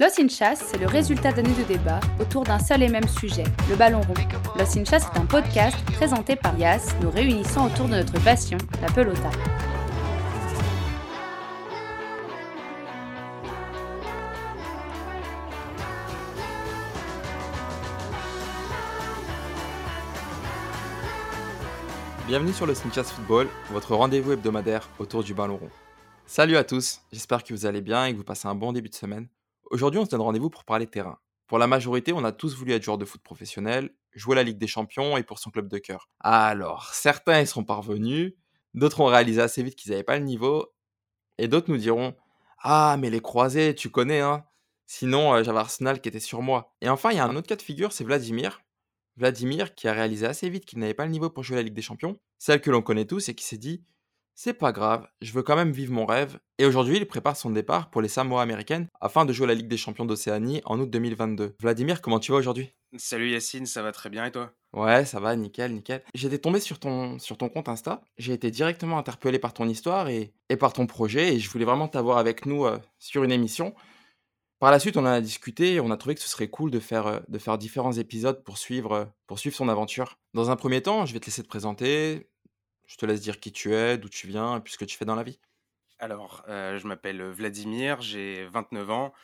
Lost in Chasse, c'est le résultat d'années de débats autour d'un seul et même sujet, le ballon rond. Lost in Chasse est un podcast présenté par Yas, nous réunissant autour de notre passion, la pelota. Bienvenue sur le Sneakers Football, votre rendez-vous hebdomadaire autour du ballon rond. Salut à tous, j'espère que vous allez bien et que vous passez un bon début de semaine. Aujourd'hui, on se donne rendez-vous pour parler terrain. Pour la majorité, on a tous voulu être joueur de foot professionnel, jouer la Ligue des Champions et pour son club de cœur. Alors, certains y seront parvenus, d'autres ont réalisé assez vite qu'ils n'avaient pas le niveau, et d'autres nous diront Ah, mais les croisés, tu connais, hein Sinon, euh, j'avais Arsenal qui était sur moi. Et enfin, il y a un autre cas de figure, c'est Vladimir, Vladimir qui a réalisé assez vite qu'il n'avait pas le niveau pour jouer la Ligue des Champions, celle que l'on connaît tous et qui s'est dit c'est pas grave, je veux quand même vivre mon rêve. Et aujourd'hui, il prépare son départ pour les Samoa américaines afin de jouer la Ligue des Champions d'Océanie en août 2022. Vladimir, comment tu vas aujourd'hui? Salut Yacine, ça va très bien et toi? Ouais, ça va, nickel, nickel. J'étais tombé sur ton, sur ton compte Insta, j'ai été directement interpellé par ton histoire et, et par ton projet et je voulais vraiment t'avoir avec nous euh, sur une émission par la suite, on en a discuté et on a trouvé que ce serait cool de faire, euh, de faire différents épisodes pour suivre, euh, pour suivre son aventure. Dans un premier temps, je vais te laisser te présenter. Je te laisse dire qui tu es, d'où tu viens et puis ce que tu fais dans la vie. Alors, euh, je m'appelle Vladimir, j'ai 29 ans,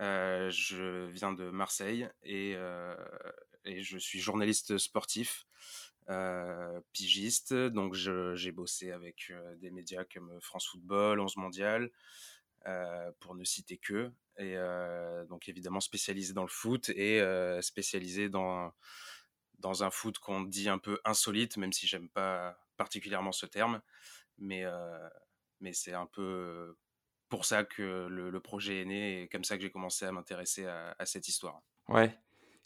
je viens de Marseille et, et je suis journaliste sportif, pigiste. Donc, j'ai bossé avec des médias comme France Football, 11 Mondial, pour ne citer que et donc évidemment spécialisé dans le foot et spécialisé dans dans un foot qu'on dit un peu insolite, même si j'aime pas particulièrement ce terme, mais mais c'est un peu pour ça que le, projet est né et comme ça que j'ai commencé à m'intéresser à, cette histoire. Ouais.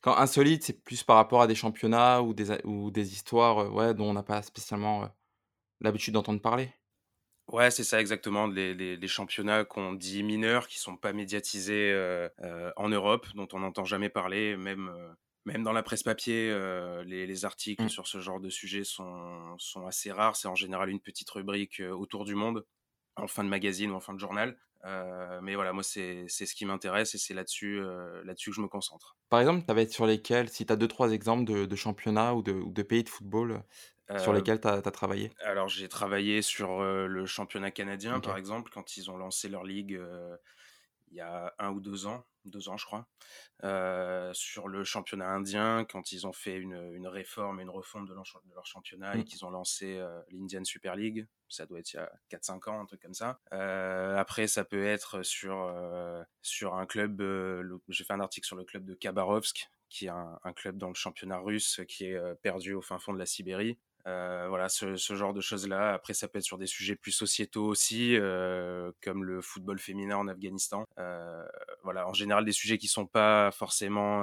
Quand insolite, c'est plus par rapport à des championnats ou des, ou des histoires ouais, dont on n'a pas spécialement l'habitude d'entendre parler. Ouais, c'est ça exactement. Les, les, championnats qu'on dit mineurs, qui sont pas médiatisés euh, euh, en Europe, dont on n'entend jamais parler, même euh, même dans la presse papier, les, les, articles mmh. sur ce genre de sujet sont, sont assez rares. C'est en général une petite rubrique autour du monde, en fin de magazine ou en fin de journal. mais voilà, moi, c'est ce qui m'intéresse et c'est là-dessus que je me concentre. Par exemple, tu vas être sur lesquels, si tu as deux, trois exemples de, de championnats ou de, ou de, pays de football sur lesquels tu as, travaillé? Alors, j'ai travaillé sur le championnat canadien, par exemple, quand ils ont lancé leur ligue il y a un ou deux ans, deux ans je crois, sur le championnat indien, quand ils ont fait une, une réforme et une refonte de leur, de leur championnat et mmh. qu'ils ont lancé l'Indian Super League, ça doit être il y a 4-5 ans, un truc comme ça. après, ça peut être sur, sur un club, j'ai fait un article sur le club de Khabarovsk, qui est un, un, club dans le championnat russe qui est perdu au fin fond de la Sibérie. Euh, voilà, ce, genre de choses-là. Après, ça peut être sur des sujets plus sociétaux aussi, euh, comme le football féminin en Afghanistan. Euh, voilà, en général, des sujets qui sont pas forcément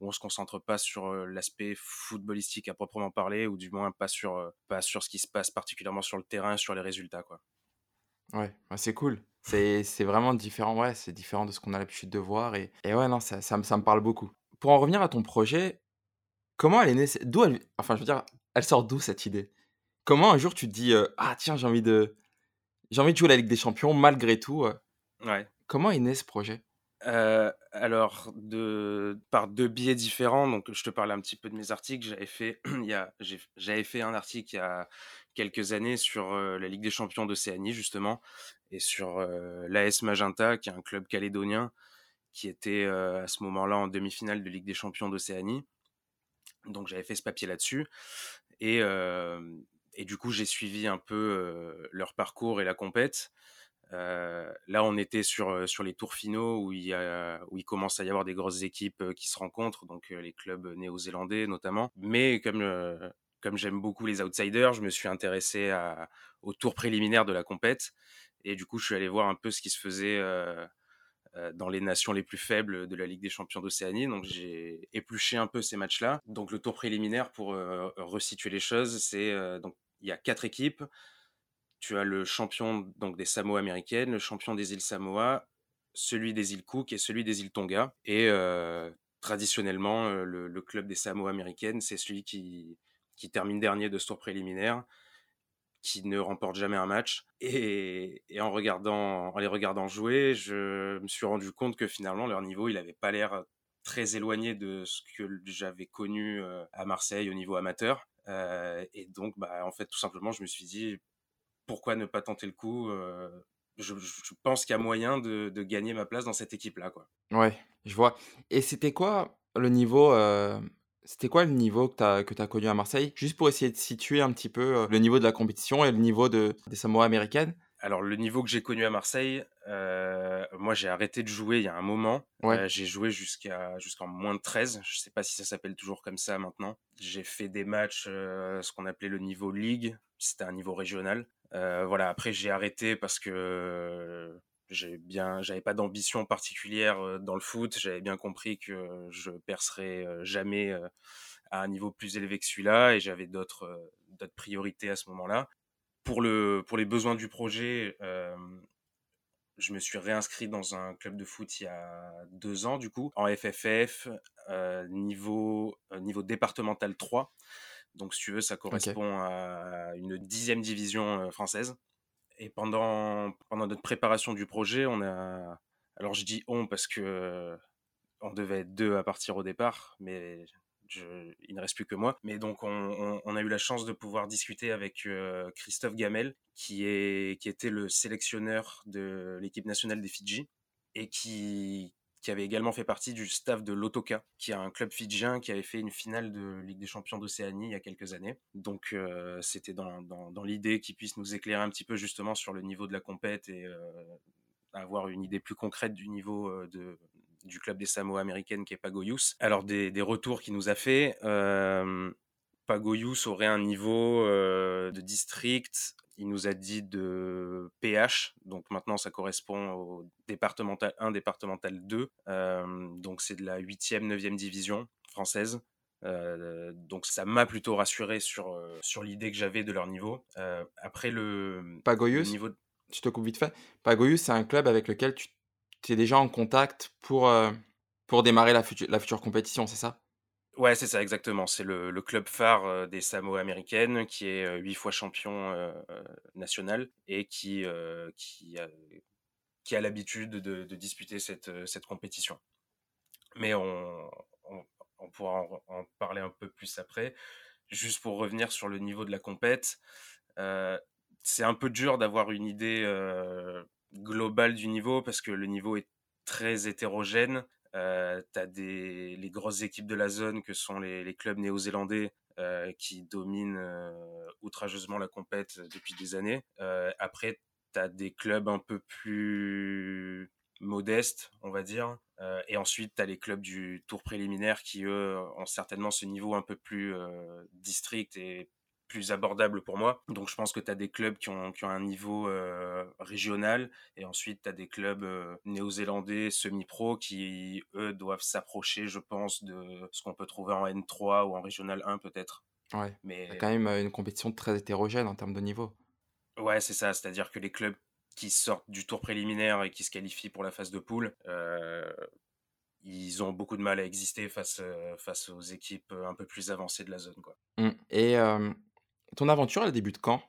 où on se concentre pas sur l'aspect footballistique à proprement parler, ou du moins pas sur pas sur ce qui se passe particulièrement sur le terrain, sur les résultats, quoi. Ouais, c'est cool. C'est vraiment différent, ouais, c'est différent de ce qu'on a l'habitude de voir. Et, et ouais, non, ça, ça, ça, me parle beaucoup. Pour en revenir à ton projet, comment elle est née D'où elle. Enfin, je veux dire, elle sort d'où cette idée? Comment un jour tu te dis ah tiens j'ai envie de j'ai envie de jouer la Ligue des Champions malgré tout Ouais. Comment est né ce projet? Alors, de, par deux biais différents, donc je te parlais un petit peu de mes articles. J'avais fait, il j'avais fait un article il y a quelques années sur la Ligue des Champions d'Océanie, justement, et sur l'AS Magenta, qui est un club calédonien, qui était à ce moment-là en demi-finale de Ligue des Champions d'Océanie. Donc j'avais fait ce papier là-dessus. Et, du coup, j'ai suivi un peu leur parcours et la compète. là, on était sur, sur les tours finaux où il, y a, où il commence à y avoir des grosses équipes qui se rencontrent, donc les clubs néo-zélandais notamment. Mais comme, comme j'aime beaucoup les outsiders, je me suis intéressé au tour préliminaire de la compète. Et du coup, je suis allé voir un peu ce qui se faisait dans les nations les plus faibles de la Ligue des Champions d'Océanie. Donc j'ai épluché un peu ces matchs-là. Donc le tour préliminaire pour euh, resituer les choses, c'est euh, donc il y a quatre équipes. Tu as le champion donc des Samoa américaines, le champion des îles Samoa, celui des îles Cook et celui des îles Tonga. Et traditionnellement, le, club des Samoa américaines, c'est celui qui, qui termine dernier de ce tour préliminaire qui ne remportent jamais un match. Et, en, regardant, en les regardant jouer, je me suis rendu compte que finalement, leur niveau, il n'avait pas l'air très éloigné de ce que j'avais connu à Marseille au niveau amateur. et donc, bah, en fait, tout simplement, je me suis dit, pourquoi ne pas tenter le coup je, pense qu'il y a moyen de, gagner ma place dans cette équipe-là. Quoi. Ouais, je vois. Et c'était quoi le niveau c'était quoi le niveau que tu as, que as connu à Marseille? Juste pour essayer de situer un petit peu le niveau de la compétition et le niveau de, des Samoa américaines. Alors, le niveau que j'ai connu à Marseille, moi j'ai arrêté de jouer il y a un moment. j'ai joué jusqu'à jusqu'en moins de 13. Je sais pas si ça s'appelle toujours comme ça maintenant. J'ai fait des matchs, ce qu'on appelait le niveau Ligue. C'était un niveau régional. voilà, après j'ai arrêté parce que j'ai bien, j'avais pas d'ambition particulière dans le foot. J'avais bien compris que je percerais jamais à un niveau plus élevé que celui-là, et j'avais d'autres d'autres priorités à ce moment-là. Pour le pour les besoins du projet, je me suis réinscrit dans un club de foot il y a deux ans du coup en FFF niveau niveau départemental 3. Donc si tu veux, ça correspond à une dixième division française. Et pendant, pendant notre préparation du projet, on a. Alors je dis on parce que on devait être deux à partir au départ, mais il ne reste plus que moi. Mais donc on, a eu la chance de pouvoir discuter avec Christophe Gamel, qui, est, qui était le sélectionneur de l'équipe nationale des Fidji et qui, qui avait également fait partie du staff de l'Otoka, qui est un club fidjien qui avait fait une finale de Ligue des Champions d'Océanie il y a quelques années. Donc euh, c'était dans, dans, l'idée qu'il puisse nous éclairer un petit peu justement sur le niveau de la compète et euh, avoir une idée plus concrète du niveau euh, de, du club des Samoa américaines qui est Pagoyus. Alors des, des retours qu'il nous a fait. Pagoyus aurait un niveau de district il nous a dit de PH, donc maintenant ça correspond au départemental 1, départemental 2, euh, donc c'est de la 8e, 9e division française. Euh, donc ça m'a plutôt rassuré sur, euh, sur l'idée que j'avais de leur niveau. après le, Pagoyus, niveau... je te coupe vite fait. Pagoyus, c'est un club avec lequel tu es déjà en contact pour, pour démarrer la, la future compétition, c'est ça? Ouais, c'est ça, exactement. C'est le, club phare des Samoa américaines qui est huit fois champion national et qui, a, l'habitude de, disputer cette, compétition. Mais on, pourra en, parler un peu plus après. Juste pour revenir sur le niveau de la compète, c'est un peu dur d'avoir une idée globale du niveau parce que le niveau est très hétérogène. Euh, tu as des, les grosses équipes de la zone que sont les, les clubs néo-zélandais euh, qui dominent euh, outrageusement la compète depuis des années. Après, tu as des clubs un peu plus modestes, on va dire. Et ensuite, tu as les clubs du tour préliminaire qui, eux, ont certainement ce niveau un peu plus district et plus abordable pour moi. Donc je pense que tu as des clubs qui ont, qui ont un niveau euh, régional et ensuite tu as des clubs euh, néo-zélandais semi-pro qui, eux, doivent s'approcher, je pense, de ce qu'on peut trouver en N3 ou en Régional 1 peut-être. Ouais, mais y a quand même euh, une compétition très hétérogène en termes de niveau. Ouais, c'est ça, c'est-à-dire que les clubs qui sortent du tour préliminaire et qui se qualifient pour la phase de poule, ils ont beaucoup de mal à exister face, face aux équipes un peu plus avancées de la zone. Quoi. Mmh. Et ton aventure, elle débute quand?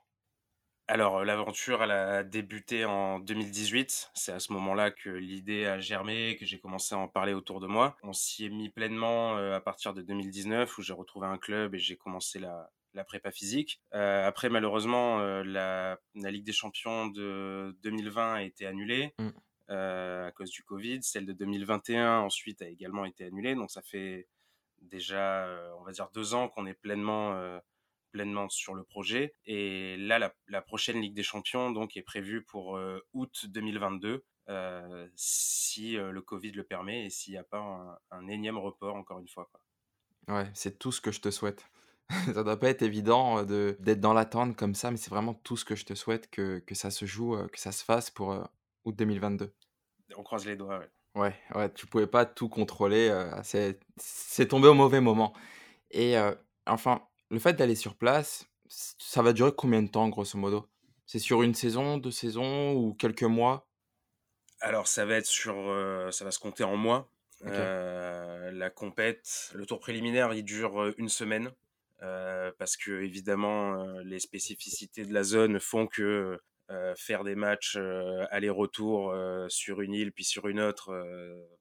Alors, l'aventure, elle a débuté en 2018. C'est à ce moment-là que l'idée a germé, que j'ai commencé à en parler autour de moi. On s'y est mis pleinement à partir de 2019, où j'ai retrouvé un club et j'ai commencé la, la prépa physique. après, malheureusement, la, la, Ligue des Champions de 2020 a été annulée mmh. à cause du Covid. Celle de 2021, ensuite, a également été annulée. Donc, ça fait déjà, on va dire, deux ans qu'on est pleinement pleinement sur le projet. Et là, la, prochaine Ligue des Champions donc est prévue pour euh, août 2022. Euh, si euh, le Covid le permet et s'il n'y a pas un, énième report encore une fois. Quoi. Ouais, c'est tout ce que je te souhaite. ça doit pas être évident de d'être dans l'attente comme ça, mais c'est vraiment tout ce que je te souhaite que, que ça se joue, que ça se fasse pour août 2022. On croise les doigts, ouais. Ouais, ouais, tu pouvais pas tout contrôler, c'est tombé au mauvais moment. Et enfin, le fait d'aller sur place, ça va durer combien de temps, grosso modo? C'est sur une saison, deux saisons ou quelques mois? Alors, ça va être sur, euh, ça va se compter en mois. Euh, la compète, le tour préliminaire, il dure euh, une semaine. parce que évidemment les spécificités de la zone font que faire des matchs aller-retour sur une île puis sur une autre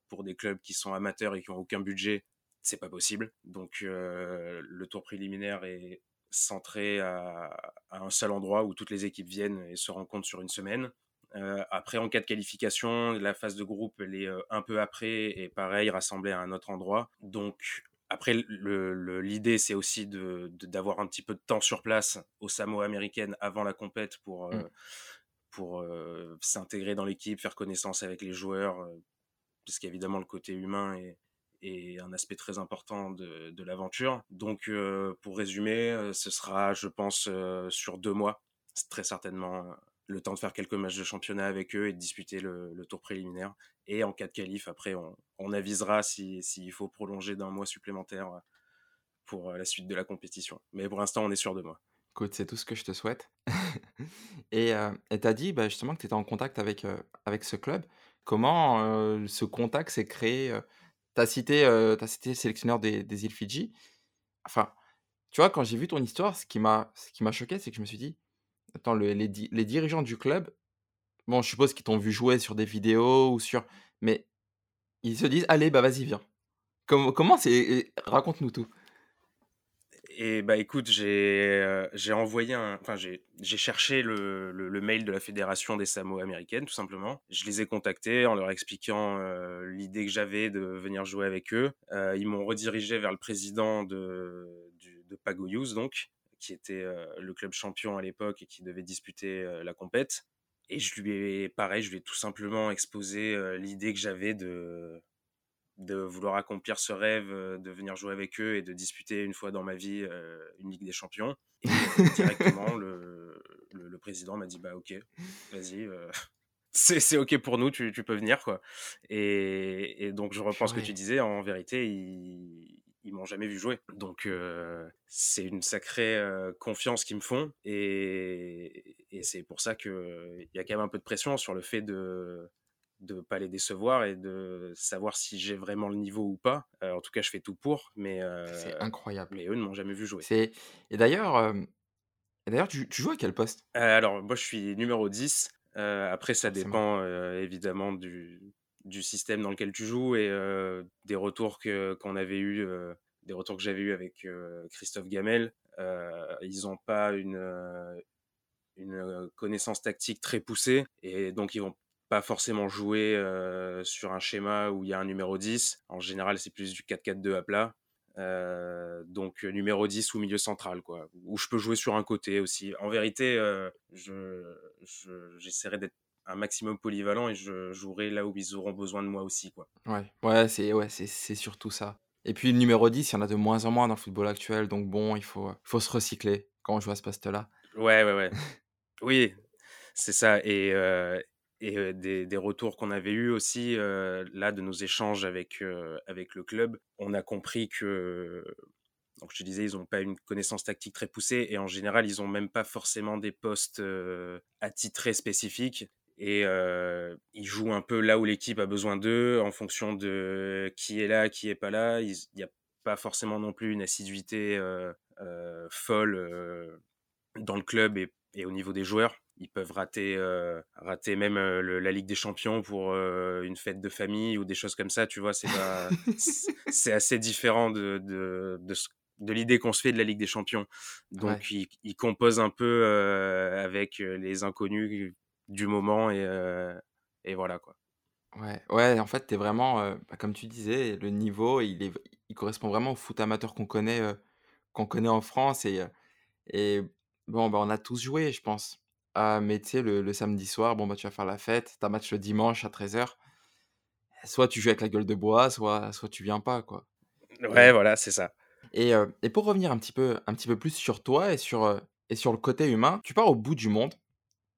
pour des clubs qui sont amateurs et qui ont aucun budget, c'est pas possible. Donc le tour préliminaire est centré à, un seul endroit où toutes les équipes viennent et se rencontrent sur une semaine. après, en cas de qualification, la phase de groupe, elle est un peu après et pareil, rassemblée à un autre endroit. Donc, après, l'idée, c'est aussi d'avoir de, un petit peu de temps sur place au Samoa américaine avant la compète pour, mmh. pour s'intégrer dans l'équipe, faire connaissance avec les joueurs, puisqu'évidemment, le côté humain est, est un aspect très important de, l'aventure. Donc, euh, pour résumer, euh, ce sera, je pense, euh, sur deux mois, très certainement le temps de faire quelques matchs de championnat avec eux et de disputer le, tour préliminaire. Et en cas de qualif, après, on, avisera s'il si, faut prolonger d'un mois supplémentaire pour la suite de la compétition. Mais pour l'instant, on est sur deux mois. Écoute, c'est tout ce que je te souhaite. et tu as dit bah, justement que tu étais en contact avec, avec ce club. Comment ce contact s'est créé tu as cité, le sélectionneur des, îles Fidji. Enfin, tu vois, quand j'ai vu ton histoire, ce qui m'a choqué, c'est que je me suis dit, attends, les, les, dirigeants du club, bon, je suppose qu'ils t'ont vu jouer sur des vidéos ou sur. Mais ils se disent, allez, bah vas-y, viens. Comment, comment c'est. Raconte-nous tout. Et bah écoute, j'ai euh, j'ai envoyé un, enfin j'ai cherché le, le, mail de la fédération des Samoa américaines tout simplement. Je les ai contactés en leur expliquant euh, l'idée que j'avais de venir jouer avec eux. Euh, ils m'ont redirigé vers le président de du, de Pagoyus donc, qui était le club champion à l'époque et qui devait disputer la compète. Et je lui ai pareil, je lui ai tout simplement exposé l'idée que j'avais de de vouloir accomplir ce rêve euh, de venir jouer avec eux et de disputer une fois dans ma vie euh, une Ligue des Champions. Et euh, directement, le, le, président m'a dit Bah, ok, vas-y. c'est ok pour nous, tu, tu, peux venir quoi. Et, et donc je reprends ce que tu disais, en vérité, ils, ils m'ont jamais vu jouer. Donc c'est une sacrée confiance qu'ils me font et, et c'est pour ça qu'il y a quand même un peu de pression sur le fait de de pas les décevoir et de savoir si j'ai vraiment le niveau ou pas. Euh, en tout cas, je fais tout pour, mais c'est euh, incroyable. Mais eux ne m'ont jamais vu jouer. C'est et d'ailleurs, d'ailleurs, tu, joues à quel poste? Euh, Alors, moi, je suis numéro 10. après, ça dépend évidemment du, du système dans lequel tu joues et des retours que qu'on avait eu, des retours que j'avais eu avec Christophe Gamel. ils n'ont pas une une connaissance tactique très poussée et donc ils vont pas forcément jouer euh, sur un schéma où il y a un numéro 10. En général, c'est plus du 4-4-2 à plat. Euh, donc euh, numéro 10 ou milieu central, quoi. Où je peux jouer sur un côté aussi. En vérité, je, j'essaierai d'être un maximum polyvalent et je jouerai là où ils auront besoin de moi aussi, quoi. Ouais, ouais, c'est ouais, c'est, surtout ça. Et puis le numéro 10, il y en a de moins en moins dans le football actuel, donc bon, il faut, faut se recycler quand on joue à ce poste-là. Ouais, ouais, ouais. oui, c'est ça. Et, et des, des, retours qu'on avait eus aussi là de nos échanges avec avec le club, on a compris que donc je te disais ils n'ont pas une connaissance tactique très poussée et en général ils n'ont même pas forcément des postes attitrés spécifiques et ils jouent un peu là où l'équipe a besoin d'eux en fonction de qui est là, qui est pas là. Il n'y a pas forcément non plus une assiduité folle dans le club et au niveau des joueurs ils peuvent rater, euh, rater même euh, la Ligue des Champions pour euh, une fête de famille ou des choses comme ça, tu vois. C'est c'est assez différent de, de, de, de l'idée qu'on se fait de la Ligue des Champions. Donc, ils, ils, composent un peu avec les inconnus du moment et, et voilà, quoi. Ouais, ouais, en fait, tu es vraiment, bah, comme tu disais, le niveau, il, est, il correspond vraiment au foot amateur qu'on connaît, qu'on connaît en France. Et, et bon, bah, on a tous joué, je pense. Ah, mais tu sais, le, samedi soir, bon, bah, tu vas faire la fête, tu as match le dimanche à 13h. Soit tu joues avec la gueule de bois, soit, soit tu viens pas, quoi. Ouais, voilà, c'est ça. Et, et, pour revenir un petit, peu, un petit peu plus sur toi et sur, et sur le côté humain, tu pars au bout du monde.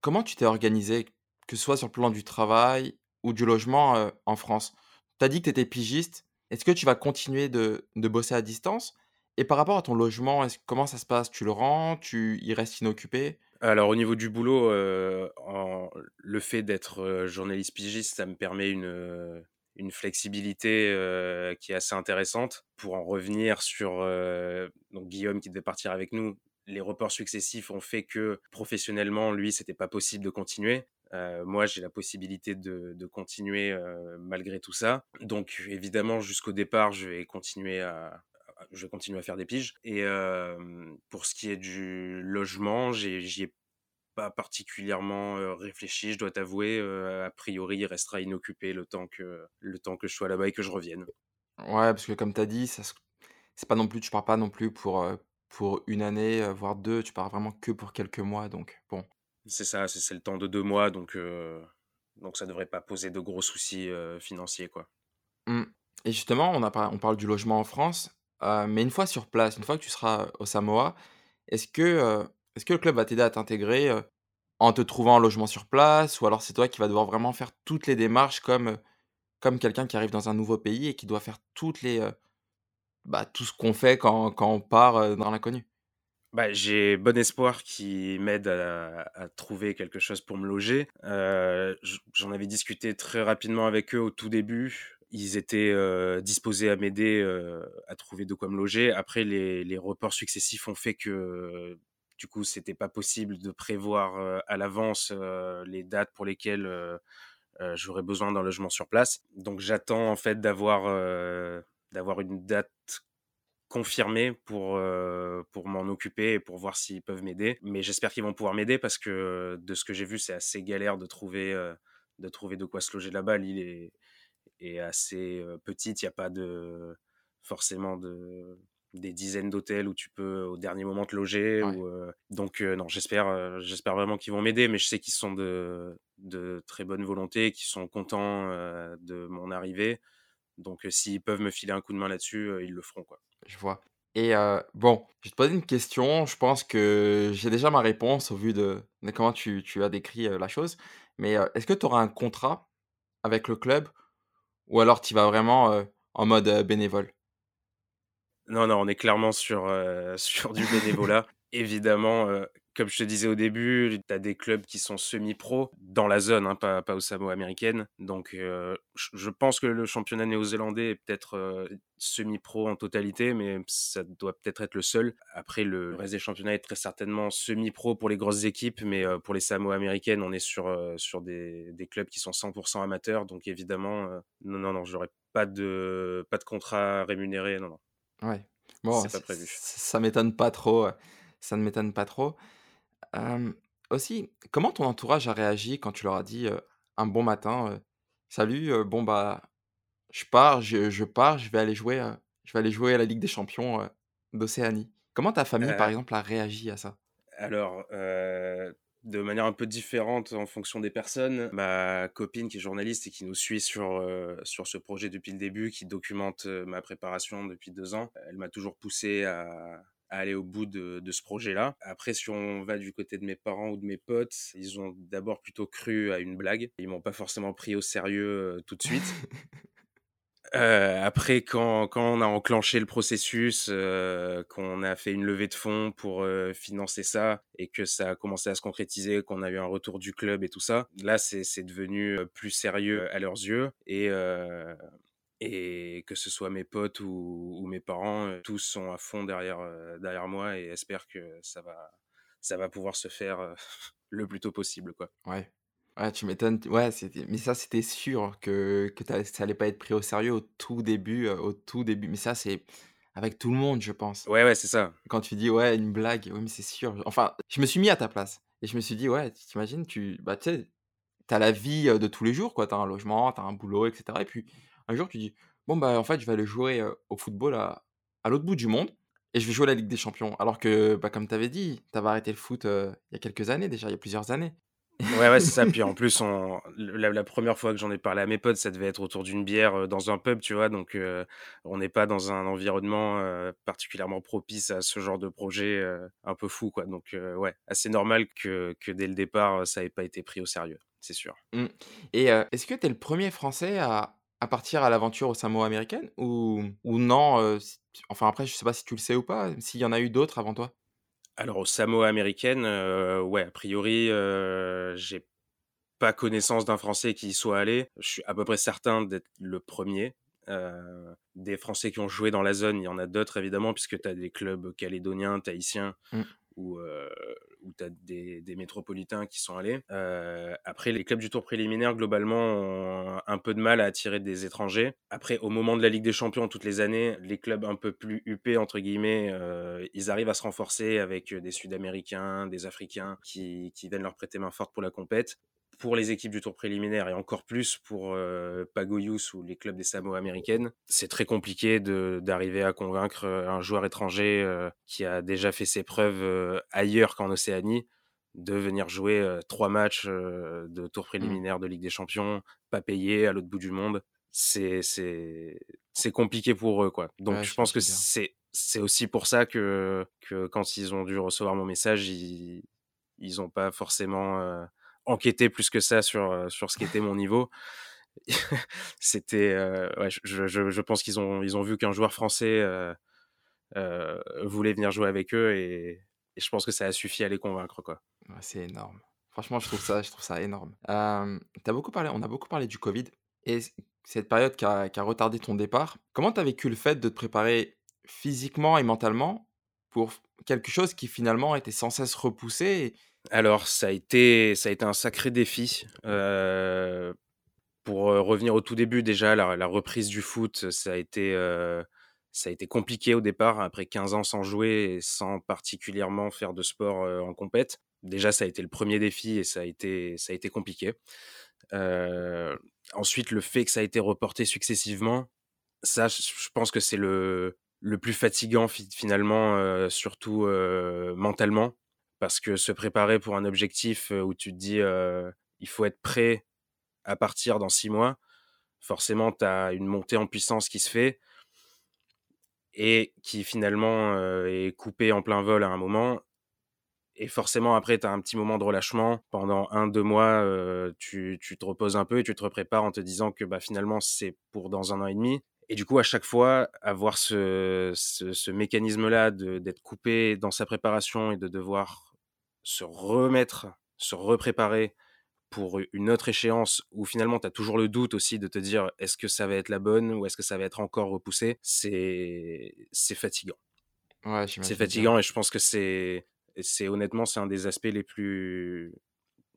Comment tu t'es organisé, que ce soit sur le plan du travail ou du logement en France? Tu as dit que tu étais pigiste. Est-ce que tu vas continuer de, de, bosser à distance? Et par rapport à ton logement, comment ça se passe? Tu le rends? Tu y restes inoccupé? Alors au niveau du boulot, euh, le fait d'être euh, journaliste pigiste, ça me permet une, une flexibilité qui est assez intéressante. Pour en revenir sur Guillaume qui devait partir avec nous, les reports successifs ont fait que professionnellement, lui, c'était pas possible de continuer. moi, j'ai la possibilité de continuer malgré tout ça. Donc, évidemment, jusqu'au départ, je vais continuer à, je vais continuer à faire des piges. Et pour ce qui est du logement, j'y ai pas particulièrement réfléchi, je dois t'avouer. a priori, il restera inoccupé le temps que, le temps que je sois là-bas et que je revienne. Ouais, parce que comme tu as dit, ça c'est pas non plus, tu pars pas non plus pour, pour une année, voire deux, tu pars vraiment que pour quelques mois, donc bon. C'est ça, c'est le temps de deux mois, donc, donc ça devrait pas poser de gros soucis financiers, quoi. Mmh. Et justement, on, a on parle du logement en France, mais une fois sur place, une fois que tu seras au Samoa, est-ce que, est-ce que le club va t'aider à t'intégrer, en te trouvant un logement sur place? Ou alors c'est toi qui vas devoir vraiment faire toutes les démarches comme, comme quelqu'un qui arrive dans un nouveau pays et qui doit faire toutes les, bah, tout ce qu'on fait quand quand on part, dans l'inconnu? Bah, j'ai bon espoir qu'ils m'aident à trouver quelque chose pour me loger. j'en avais discuté très rapidement avec eux au tout début ils étaient disposés à m'aider à trouver de quoi me loger. Après, les, les reports successifs ont fait que du coup, c'était pas possible de prévoir à l'avance les dates pour lesquelles j'aurais besoin d'un logement sur place. Donc, j'attends en fait d'avoir d'avoir une date confirmée pour pour m'en occuper et pour voir s'ils peuvent m'aider. Mais j'espère qu'ils vont pouvoir m'aider parce que de ce que j'ai vu, c'est assez galère de trouver de trouver de quoi se loger là-bas. L'île est est assez petite. Il n'y a pas de forcément de des dizaines d'hôtels où tu peux au dernier moment te loger. Ou, donc non, j'espère, j'espère vraiment qu'ils vont m'aider, mais je sais qu'ils sont de, de très bonne volonté, qu'ils sont contents de mon arrivée. Donc s'ils peuvent me filer un coup de main là-dessus, ils le feront quoi. Je vois. Et bon, je vais te poser une question. Je pense que j'ai déjà ma réponse au vu de, de comment tu, tu, as décrit la chose. Mais est-ce que tu auras un contrat avec le club ou alors tu vas vraiment en mode bénévole? Non, non, on est clairement sur, sur du bénévolat. Évidemment, comme je te disais au début, tu as des clubs qui sont semi-pro dans la zone, hein, pas, pas au Samoa américaine. Donc, je pense que le championnat néo-zélandais est peut-être semi-pro en totalité, mais ça doit peut-être être le seul. Après, le reste des championnats est très certainement semi-pro pour les grosses équipes, mais pour les Samoa américaines, on est sur, sur des, des, clubs qui sont 100% amateurs. Donc, évidemment, non, non, non, j'aurais pas de, pas de contrat rémunéré, non, non. Ouais. Bon, prévu. Ça m'étonne pas trop. Ça ne m'étonne pas trop aussi, comment ton entourage a réagi quand tu leur as dit, un bon matin, «Salut, bon, bah, je pars, je je pars, je vais aller jouer, je vais aller jouer à la Ligue des champions, d'Océanie». Comment ta famille, par exemple, a réagi à ça? alors, de manière un peu différente en fonction des personnes. Ma copine qui est journaliste et qui nous suit sur, sur ce projet depuis le début, qui documente, ma préparation depuis deux ans, elle m'a toujours poussé à aller au bout de, de ce projet-là. Après, si on va du côté de mes parents ou de mes potes, ils ont d'abord plutôt cru à une blague. Ils m'ont pas forcément pris au sérieux euh, tout de suite. Euh, après, quand, quand, on a enclenché le processus, euh, qu'on a fait une levée de fonds pour euh, financer ça et que ça a commencé à se concrétiser, qu'on a eu un retour du club et tout ça, là, c'est devenu plus sérieux à leurs yeux. Et, et que ce soit mes potes ou, mes parents, tous sont à fond derrière, derrière moi et espèrent que ça va, ça va pouvoir se faire le plus tôt possible. Quoi. Ouais. Ouais, tu m'étonnes. Ouais, mais ça, c'était sûr que, que ça allait pas être pris au sérieux au tout début. au tout début. Mais ça, c'est avec tout le monde, je pense. Ouais, ouais, c'est ça. Quand tu dis, ouais, une blague, oui, mais c'est sûr. Enfin, je me suis mis à ta place. Et je me suis dit, ouais, t'imagines, tu bah, tu sais, t'as la vie de tous les jours, quoi. T'as un logement, t'as un boulot, etc. Et puis, un jour, tu dis, bon, bah, en fait, je vais aller jouer au football à, à l'autre bout du monde et je vais jouer la Ligue des Champions. Alors que, bah, comme tu avais dit, tu avais arrêté le foot il y a quelques années déjà, il y a plusieurs années. Ouais, ouais, c'est ça. Puis en plus, on... la, première fois que j'en ai parlé à mes potes, ça devait être autour d'une bière dans un pub, tu vois? Donc, on n'est pas dans un environnement particulièrement propice à ce genre de projet un peu fou, quoi. Donc, ouais, assez normal que, que dès le départ, ça n'ait pas été pris au sérieux, c'est sûr. Mmh. Et est-ce que tu es le premier Français à, à partir à l'aventure au Samoa américaine ou, ou non Enfin, après, je sais pas si tu le sais ou pas, s'il y en a eu d'autres avant toi? Alors, au Samoa américaine, ouais, a priori, j'ai pas connaissance d'un Français qui y soit allé. Je suis à peu près certain d'être le premier. Euh, des Français qui ont joué dans la zone, il y en a d'autres évidemment, puisque tu as des clubs calédoniens, tahitiens, mm. ou, euh, tu as des, métropolitains qui sont allés. Euh, après, les clubs du tour préliminaire, globalement, ont un peu de mal à attirer des étrangers. Après, au moment de la Ligue des Champions, toutes les années, les clubs un peu plus huppés, entre guillemets, ils arrivent à se renforcer avec des Sud-Américains, des Africains qui, qui viennent leur prêter main forte pour la compète pour les équipes du tour préliminaire et encore plus pour euh, Pagoyus ou les clubs des Samoa américaines, c'est très compliqué d'arriver à convaincre euh, un joueur étranger euh, qui a déjà fait ses preuves ailleurs qu'en Océanie de venir jouer trois matchs de tour mmh. préliminaire de Ligue des Champions, pas payé à l'autre bout du monde. C'est compliqué pour eux. quoi. Donc je pense que c'est aussi pour ça que, que quand ils ont dû recevoir mon message, ils n'ont pas forcément enquêter plus que ça sur, sur ce qu'était mon niveau. C'était, je, je, pense qu'ils ont, ils ont vu qu'un joueur français voulait venir jouer avec eux et, je pense que ça a suffi à les convaincre. Quoi. c'est énorme. Franchement, je trouve ça, je trouve ça énorme. beaucoup parlé, on a beaucoup parlé du Covid et cette période qui a, qui a retardé ton départ. Comment tu vécu le fait de te préparer physiquement et mentalement pour quelque chose qui finalement était sans cesse repoussé alors, ça a été, ça a été un sacré défi. Euh, pour revenir au tout début, déjà, la, reprise du foot, ça a, été, ça a été compliqué au départ, après 15 ans sans jouer et sans particulièrement faire de sport en compète. Déjà, ça a été le premier défi et ça a été, ça a été compliqué. ensuite, le fait que ça a été reporté successivement, ça, je pense que c'est le, le plus fatigant finalement, surtout mentalement parce que se préparer pour un objectif où tu te dis il faut être prêt à partir dans six mois, forcément, tu as une montée en puissance qui se fait et qui finalement est coupée en plein vol à un moment. Et forcément, après, tu as un petit moment de relâchement. Pendant un, deux mois, tu, te reposes un peu et tu te prépares en te disant que bah, finalement, c'est pour dans un an et demi. Et du coup, à chaque fois, avoir ce, ce mécanisme-là d'être coupé dans sa préparation et de devoir se remettre, se repréparer pour une autre échéance où finalement tu as toujours le doute aussi de te dire est-ce que ça va être la bonne ou est-ce que ça va être encore repoussé, c'est c'est fatigant. Ouais, c'est fatigant et je pense que c'est c'est honnêtement c'est un des aspects les plus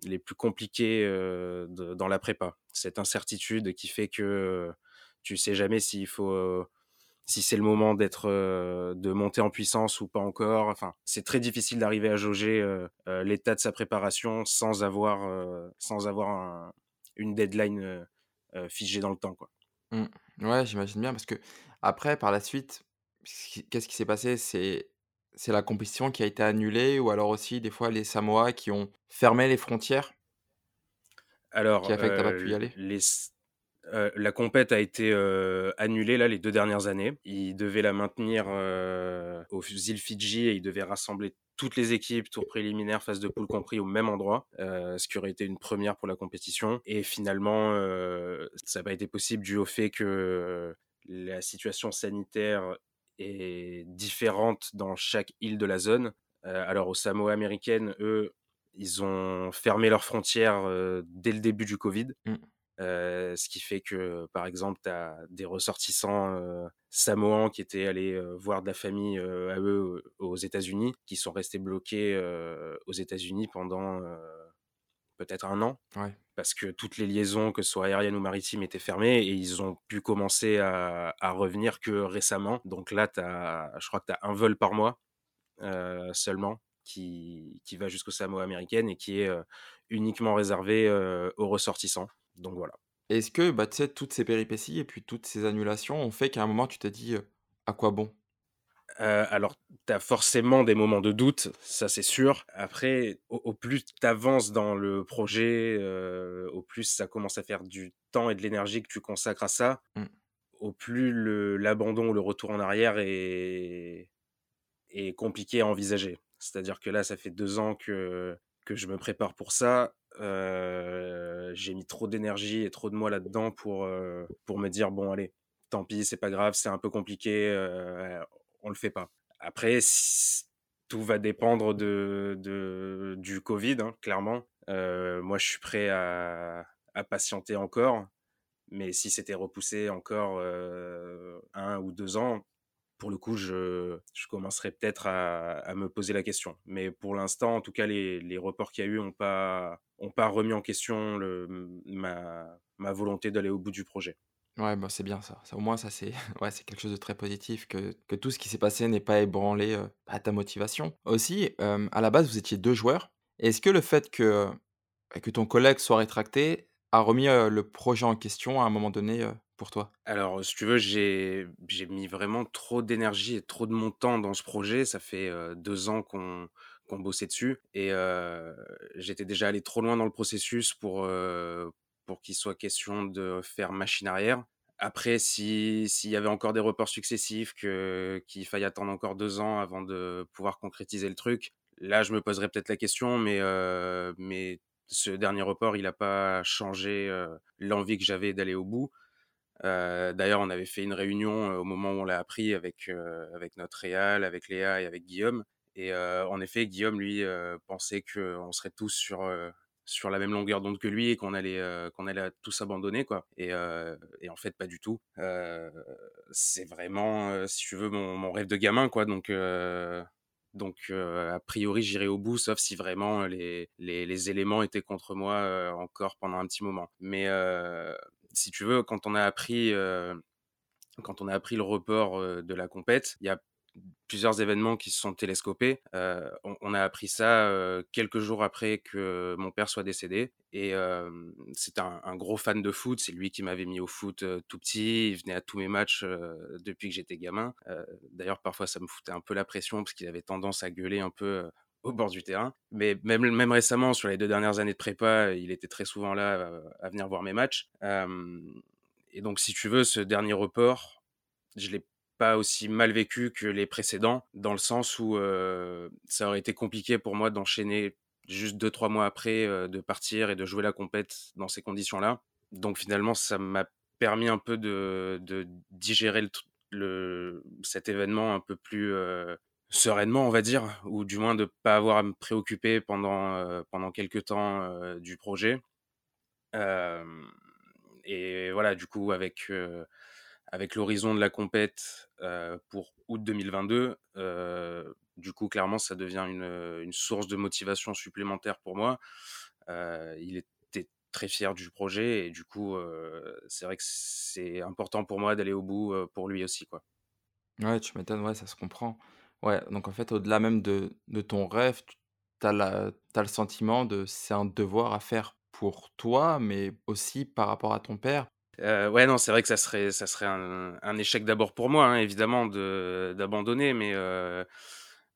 les plus compliqués dans la prépa. Cette incertitude qui fait que tu sais jamais s'il faut si c'est le moment d'être de monter en puissance ou pas encore. Enfin, c'est très difficile d'arriver à jauger l'état de sa préparation sans avoir sans avoir une deadline figée dans le temps, quoi. Mmh. Ouais, j'imagine bien parce que après, par la suite, qu'est-ce qui s'est passé? C'est c'est la compétition qui a été annulée ou alors aussi des fois les Samoa qui ont fermé les frontières? Alors, qui a fait que pas pu y aller? les, euh, la compète a été euh, annulée là les deux dernières années. Ils devaient la maintenir euh, aux îles Fidji et ils devaient rassembler toutes les équipes, tour préliminaire, phase de poule compris, au même endroit, ce qui aurait été une première pour la compétition. Et finalement, ça n'a pas été possible dû au fait que la situation sanitaire est différente dans chaque île de la zone. alors aux Samoa américaines, eux, ils ont fermé leurs frontières dès le début du Covid. Ce qui fait que, par exemple, tu as des ressortissants samoans qui étaient allés voir de la famille à eux aux États-Unis, qui sont restés bloqués aux États-Unis pendant peut-être un an. Parce que toutes les liaisons, que ce soit aériennes ou maritimes, étaient fermées et ils ont pu commencer à, revenir que récemment. Donc là, as, je crois que tu as un vol par mois seulement qui, qui va jusqu'au Samoa américaine et qui est uniquement réservé aux ressortissants. Donc voilà. Est-ce que bah, toutes ces péripéties et puis toutes ces annulations ont fait qu'à un moment tu t'es dit à quoi bon? Alors, tu as forcément des moments de doute, ça c'est sûr. Après, au, plus tu avances dans le projet, au plus ça commence à faire du temps et de l'énergie que tu consacres à ça, mmh. au plus l'abandon ou le retour en arrière est, est compliqué à envisager. C'est-à-dire que là, ça fait deux ans que, que je me prépare pour ça j'ai mis trop d'énergie et trop de moi là-dedans pour, pour me dire bon, allez, tant pis, c'est pas grave, c'est un peu compliqué, on le fait pas. Après, tout va dépendre de, de du Covid, hein, clairement. moi, je suis prêt à, à patienter encore. Mais si c'était repoussé encore un ou deux ans, pour le coup, je, commencerai peut-être à, me poser la question. Mais pour l'instant, en tout cas, les, reports qu'il y a eu n'ont pas, remis en question ma, volonté d'aller au bout du projet. Ouais, bah, c'est bien ça. Au moins, ça, c'est ouais, quelque chose de très positif, que, tout ce qui s'est passé n'ait pas ébranlé bah, ta motivation. Aussi, à la base, vous étiez deux joueurs. Est-ce que le fait que, bah, que ton collègue soit rétracté a remis le projet en question à un moment donné pour toi? Alors, si tu veux, j'ai mis vraiment trop d'énergie et trop de mon temps dans ce projet. Ça fait deux ans qu'on qu'on bossait dessus et j'étais déjà allé trop loin dans le processus pour, pour qu'il soit question de faire machine arrière. Après, s'il y avait encore des reports successifs, qu'il faille attendre encore deux ans avant de pouvoir concrétiser le truc, là, je me poserais peut-être la question, mais, mais ce dernier report, il n'a pas changé l'envie que j'avais d'aller au bout. D'ailleurs, on avait fait une réunion au moment où on l'a appris avec, avec notre réal, avec Léa et avec Guillaume. Et en effet, Guillaume, lui, pensait qu'on serait tous sur, sur la même longueur d'onde que lui et qu'on allait, qu'on allait tous abandonner. Quoi. Et, et, en fait, pas du tout. c'est vraiment, si tu veux, mon, mon, rêve de gamin. Quoi. Donc, donc, a priori, j'irai au bout, sauf si vraiment les, les, les éléments étaient contre moi encore pendant un petit moment. Mais si tu veux, quand on a appris, quand on a appris le report de la compète, il y a plusieurs événements qui se sont télescopés. on, a appris ça quelques jours après que mon père soit décédé. Et c'est un, gros fan de foot. C'est lui qui m'avait mis au foot tout petit. Il venait à tous mes matchs depuis que j'étais gamin. D'ailleurs, parfois, ça me foutait un peu la pression parce qu'il avait tendance à gueuler un peu au bord du terrain. Mais même, même récemment, sur les deux dernières années de prépa, il était très souvent là à venir voir mes matchs. et donc, si tu veux, ce dernier report, je l'ai pas aussi mal vécu que les précédents, dans le sens où ça aurait été compliqué pour moi d'enchaîner juste deux trois mois après de partir et de jouer la compète dans ces conditions-là. Donc finalement, ça m'a permis un peu de, de digérer le, le, cet événement un peu plus sereinement, on va dire, ou du moins de pas avoir à me préoccuper pendant pendant quelques temps du projet. et voilà, du coup, avec avec l'horizon de la compète pour août 2022, du coup, clairement, ça devient une, une, source de motivation supplémentaire pour moi. il était très fier du projet et du coup, c'est vrai que c'est important pour moi d'aller au bout pour lui aussi. Quoi. Ouais, tu m'étonnes, ouais, ça se comprend. Ouais, donc en fait, au-delà même de, de ton rêve, tu as, as, le sentiment de c'est un devoir à faire pour toi, mais aussi par rapport à ton père? Euh, ouais, non, c'est vrai que ça serait, ça serait un, un échec d'abord pour moi, hein, évidemment, d'abandonner, mais euh,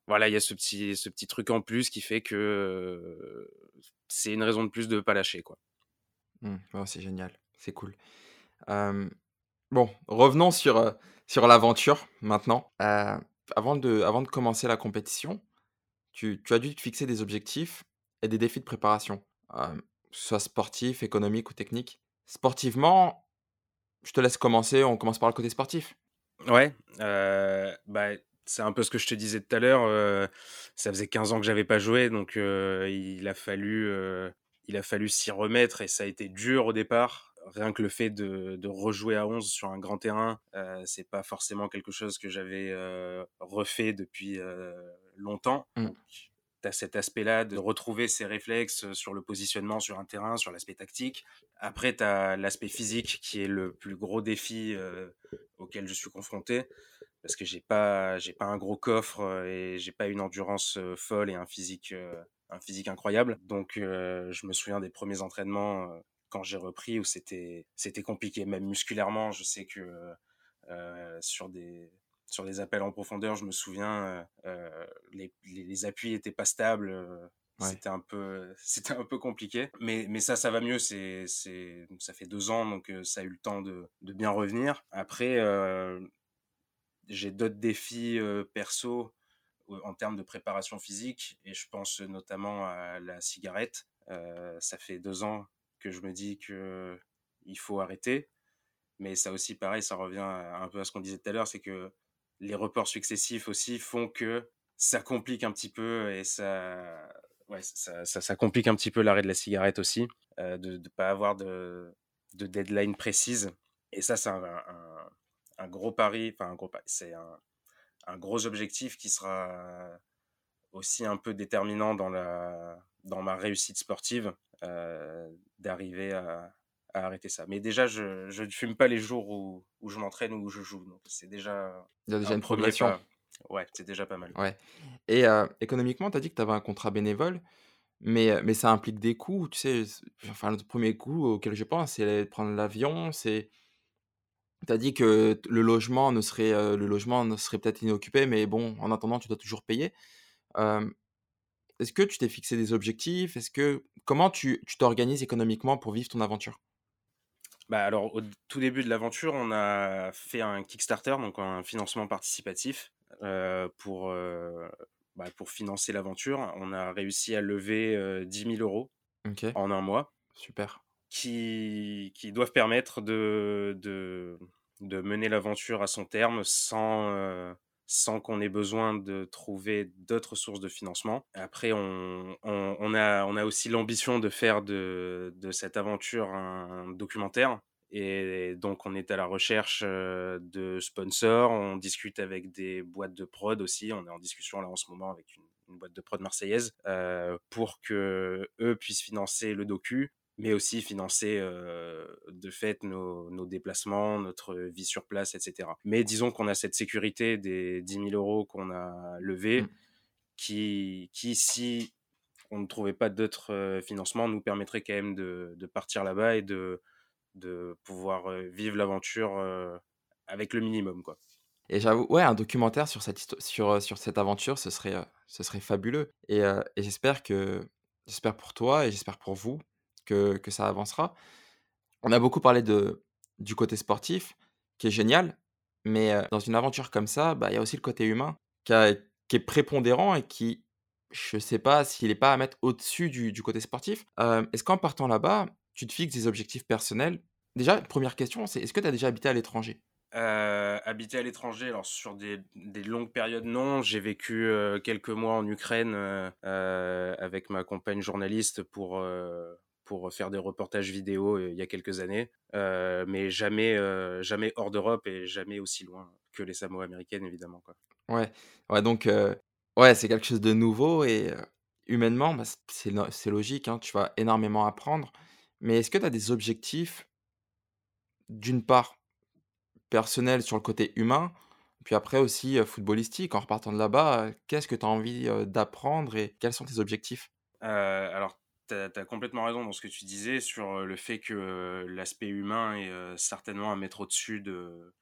voilà, il y a ce petit, ce petit truc en plus qui fait que euh, c'est une raison de plus de ne pas lâcher, quoi. Mmh, c'est génial, c'est cool. bon, revenons sur, sur l'aventure maintenant. Avant, de, commencer la compétition, tu, as dû te fixer des objectifs et des défis de préparation, que ce soit sportif, économique ou technique. Sportivement, je te laisse commencer, on commence par le côté sportif. Ouais, euh, bah, c'est un peu ce que je te disais tout à l'heure. Euh, ça faisait 15 ans que j'avais pas joué, donc euh, il a fallu s'y remettre et ça a été dur au départ. Rien que le fait de, de rejouer à 11 sur un grand terrain, c'est pas forcément quelque chose que j'avais refait depuis longtemps. Mmh tu as cet aspect-là de retrouver ses réflexes sur le positionnement sur un terrain, sur l'aspect tactique. Après, tu as l'aspect physique qui est le plus gros défi euh, auquel je suis confronté parce que j'ai pas j'ai pas un gros coffre euh, et j'ai pas une endurance euh, folle et un physique un physique incroyable. Donc je me souviens des premiers entraînements quand j'ai repris où c'était c'était compliqué même musculairement, je sais que sur des sur les appels en profondeur, je me souviens, euh, euh, les, les, appuis étaient pas stables. Euh, c'était un peu, c'était un peu compliqué. Mais, mais ça, ça va mieux. C'est, c'est, ça fait deux ans, donc ça a eu le temps de, de bien revenir. Après, j'ai d'autres défis perso en termes de préparation physique et je pense notamment à la cigarette. ça fait deux ans que je me dis que il faut arrêter. Mais ça aussi, pareil, ça revient un peu à ce qu'on disait tout à l'heure, c'est que les reports successifs aussi font que ça complique un petit peu et ça, ouais, ça, ça, complique un petit peu l'arrêt de la cigarette aussi, de ne pas avoir de, de deadline précise. Et ça, c'est un, un, gros pari, enfin un gros c'est un, un gros objectif qui sera aussi un peu déterminant dans, la, dans ma réussite sportive, d'arriver à, à arrêter ça. Mais déjà, je ne fume pas les jours où, où je m'entraîne ou où je joue. Donc, c'est déjà. Il y a déjà une progression. Ouais, c'est déjà pas mal. Ouais. Et euh, économiquement, tu as dit que tu avais un contrat bénévole, mais, euh, mais ça implique des coûts. Tu sais, enfin, le premier coût auquel je pense, c'est de prendre l'avion. C'est. Tu as dit que le logement ne serait, euh, le logement ne serait peut-être inoccupé, mais bon, en attendant, tu dois toujours payer. Est-ce que tu t'es fixé des objectifs? Est-ce que comment tu t'organises économiquement pour vivre ton aventure? Bah alors, au tout début de l'aventure, on a fait un Kickstarter, donc un financement participatif euh, pour, euh, bah, pour financer l'aventure. On a réussi à lever euh, 10 000 euros en un mois. Super. Qui, qui doivent permettre de, de, de mener l'aventure à son terme sans, euh, sans qu'on ait besoin de trouver d'autres sources de financement. Après, on, a, aussi l'ambition de faire de, cette aventure un documentaire. Et donc, on est à la recherche de sponsors. On discute avec des boîtes de prod aussi. On est en discussion là en ce moment avec une, une boîte de prod marseillaise euh, pour que eux puissent financer le docu, mais aussi financer euh, de fait nos, nos, déplacements, notre vie sur place, etc. Mais disons qu'on a cette sécurité des 10 000 euros qu'on a levés, mmh. qui, qui, si on ne trouvait pas d'autres financements, nous permettrait quand même de, de partir là-bas et de, de pouvoir vivre l'aventure avec le minimum, quoi. Et j'avoue, ouais, un documentaire sur cette, sur, sur cette aventure, ce serait, ce serait fabuleux. Et, et j'espère que, j'espère pour toi et j'espère pour vous que, ça avancera. On a beaucoup parlé de, du côté sportif, qui est génial, mais dans une aventure comme ça, bah, il y a aussi le côté humain qui, est prépondérant et qui, je sais pas s'il n'est pas à mettre au-dessus du, du, côté sportif. Est-ce qu'en partant là-bas, tu te fixes des objectifs personnels? Déjà, première question, c'est est-ce que tu as déjà habité à l'étranger? Euh, habiter à l'étranger, alors sur des, des, longues périodes, non. J'ai vécu euh, quelques mois en Ukraine euh, euh avec ma compagne journaliste pour, euh, pour faire des reportages vidéo il y a quelques années, mais jamais, jamais hors d'Europe et jamais aussi loin que les Samoa américaines, évidemment. Quoi. Ouais, ouais donc ouais, c'est quelque chose de nouveau et humainement, bah, c'est logique, hein, tu vas énormément apprendre. Mais est-ce que tu as des objectifs d'une part, personnel sur le côté humain, puis après aussi footballistique. En repartant de là-bas, qu'est-ce que tu as envie d'apprendre et quels sont tes objectifs? Alors, tu as, complètement raison dans ce que tu disais sur le fait que l'aspect humain est certainement à mettre au-dessus de,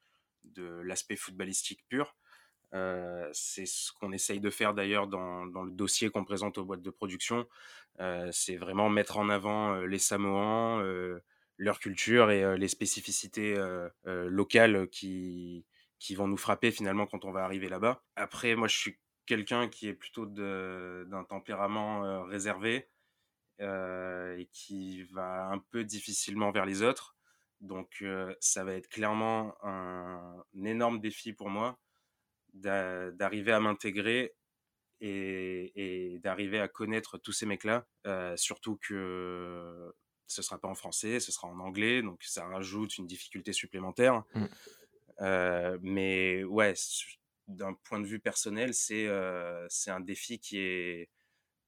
l'aspect footballistique pur. C'est ce qu'on essaye de faire d'ailleurs dans, le dossier qu'on présente aux boîtes de production. C'est vraiment mettre en avant les Samoans, leur culture et les spécificités locales qui, qui vont nous frapper finalement quand on va arriver là-bas. Après, moi, je suis quelqu'un qui est plutôt d'un tempérament réservé et qui va un peu difficilement vers les autres. Donc, ça va être clairement un, énorme défi pour moi d'arriver à m'intégrer et, et d'arriver à connaître tous ces mecs-là. surtout que ce sera pas en français, ce sera en anglais, donc ça rajoute une difficulté supplémentaire. Mmh. Euh, mais ouais, d'un point de vue personnel, c'est euh, c'est un défi qui est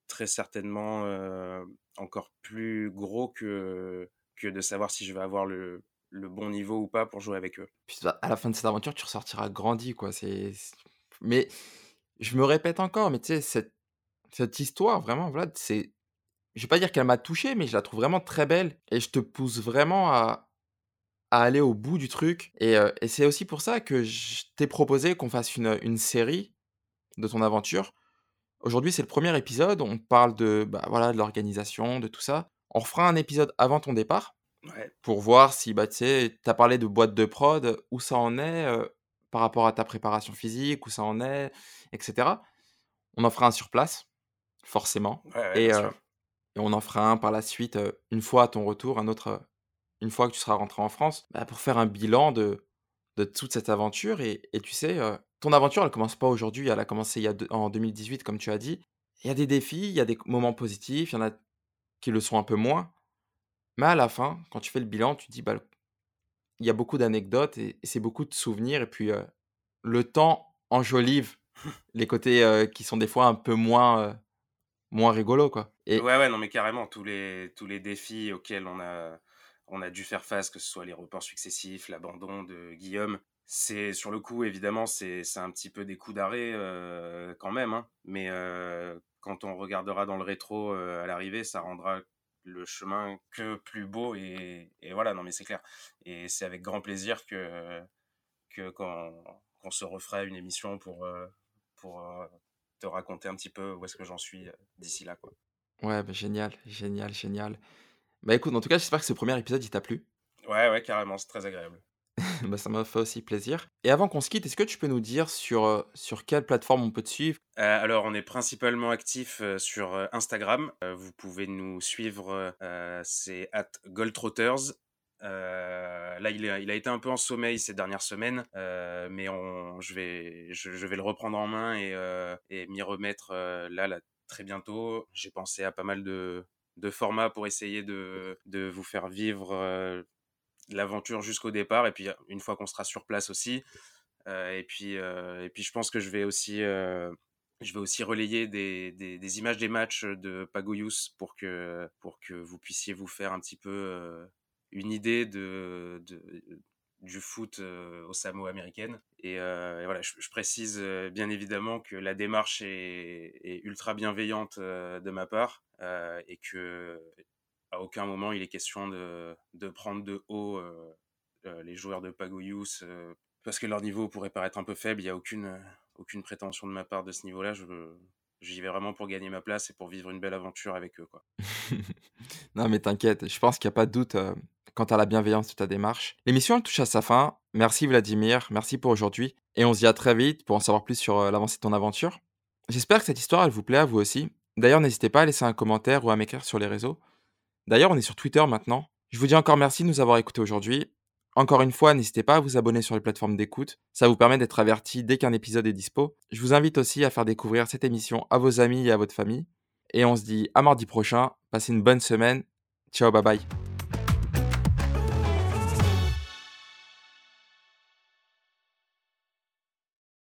très certainement encore plus gros que, que de savoir si je vais avoir le, le bon niveau ou pas pour jouer avec eux. Puis à la fin de cette aventure, tu ressortiras grandi, quoi. C'est, mais je me répète encore, mais tu sais cette cette histoire, vraiment, Vlad, c'est je vais pas dire qu'elle m'a touché, mais je la trouve vraiment très belle et je te pousse vraiment à, à aller au bout du truc. Et, et c'est aussi pour ça que je t'ai proposé qu'on fasse une, une, série de ton aventure. Aujourd'hui, c'est le premier épisode. On parle de, bah, voilà, de l'organisation, de tout ça. On refera un épisode avant ton départ ouais. pour voir si bah, tu as parlé de boîte de prod, où ça en est euh, par rapport à ta préparation physique, où ça en est, etc. On en fera un sur place, forcément. Ouais, ouais, et, euh, et on en fera un par la suite, une fois à ton retour, un autre, une fois que tu seras rentré en France, bah, pour faire un bilan de, de toute cette aventure. Et, et tu sais, ton aventure, elle commence pas aujourd'hui, elle a commencé il y a en 2018, comme tu as dit. il y a des défis, il y a des moments positifs, il y en a qui le sont un peu moins. Mais à la fin, quand tu fais le bilan, tu te dis, bah, il y a beaucoup d'anecdotes et, et c'est beaucoup de souvenirs. Et puis, euh, le temps enjolive les côtés euh, qui sont des fois un peu moins, euh, moins rigolos, quoi. Et Ouais, ouais, non, mais carrément, tous les, tous les défis auxquels on a, on a dû faire face, que ce soit les reports successifs, l'abandon de Guillaume, c'est sur le coup, évidemment, c'est c'est un petit peu des coups d'arrêt euh, quand même, hein. mais euh, quand on regardera dans le rétro euh, à l'arrivée, ça rendra le chemin que plus beau et, et voilà, non, mais c'est clair. Et c'est avec grand plaisir que, que quand qu'on se refera une émission pour, pour te raconter un petit peu où est-ce que j'en suis d'ici là, quoi. ouais, bah, génial, génial, génial. Bah écoute, en tout cas, j'espère que ce premier épisode, il t'a plu. Ouais, ouais, carrément, c'est très agréable. Bah, ça m'a fait aussi plaisir. Et avant qu'on se quitte, est-ce que tu peux nous dire sur, euh, sur quelle plateforme on peut te suivre? Euh, alors, on est principalement actif euh, sur Instagram. Vous pouvez nous suivre, c'est at Goldtrotters. Euh, là, il a, été un peu en sommeil ces dernières semaines, mais on, je, vais, je, vais le reprendre en main et, et m'y remettre là, là, très bientôt. J'ai pensé à pas mal de, de formats pour essayer de, de vous faire vivre l'aventure jusqu'au départ, et puis une fois qu'on sera sur place aussi. Et, puis, et puis, je pense que je vais aussi je vais aussi relayer des, des, images des matchs de Pagoyus pour que, pour que vous puissiez vous faire un petit peu une idée de, de, du foot au Samoa américaine. Et, voilà, je, précise bien évidemment que la démarche est, ultra bienveillante de ma part et que à aucun moment il est question de, de prendre de haut euh, euh, les joueurs de Pagoyus euh, parce que leur niveau pourrait paraître un peu faible. Il n'y a aucune, aucune prétention de ma part de ce niveau-là. Je, j'y vais vraiment pour gagner ma place et pour vivre une belle aventure avec eux. Non, mais t'inquiète, je pense qu'il n'y a pas de doute quant à la bienveillance de ta démarche. L'émission touche à sa fin. Merci Vladimir, merci pour aujourd'hui. Et on se dit à très vite pour en savoir plus sur l'avancée de ton aventure. J'espère que cette histoire, elle vous plaît à vous aussi. D'ailleurs, n'hésitez pas à laisser un commentaire ou à m'écrire sur les réseaux. D'ailleurs, on est sur Twitter maintenant. Je vous dis encore merci de nous avoir écoutés aujourd'hui. Encore une fois, n'hésitez pas à vous abonner sur les plateformes d'écoute. Ça vous permet d'être averti dès qu'un épisode est dispo. Je vous invite aussi à faire découvrir cette émission à vos amis et à votre famille. Et on se dit à mardi prochain. Passez une bonne semaine. Ciao, bye bye.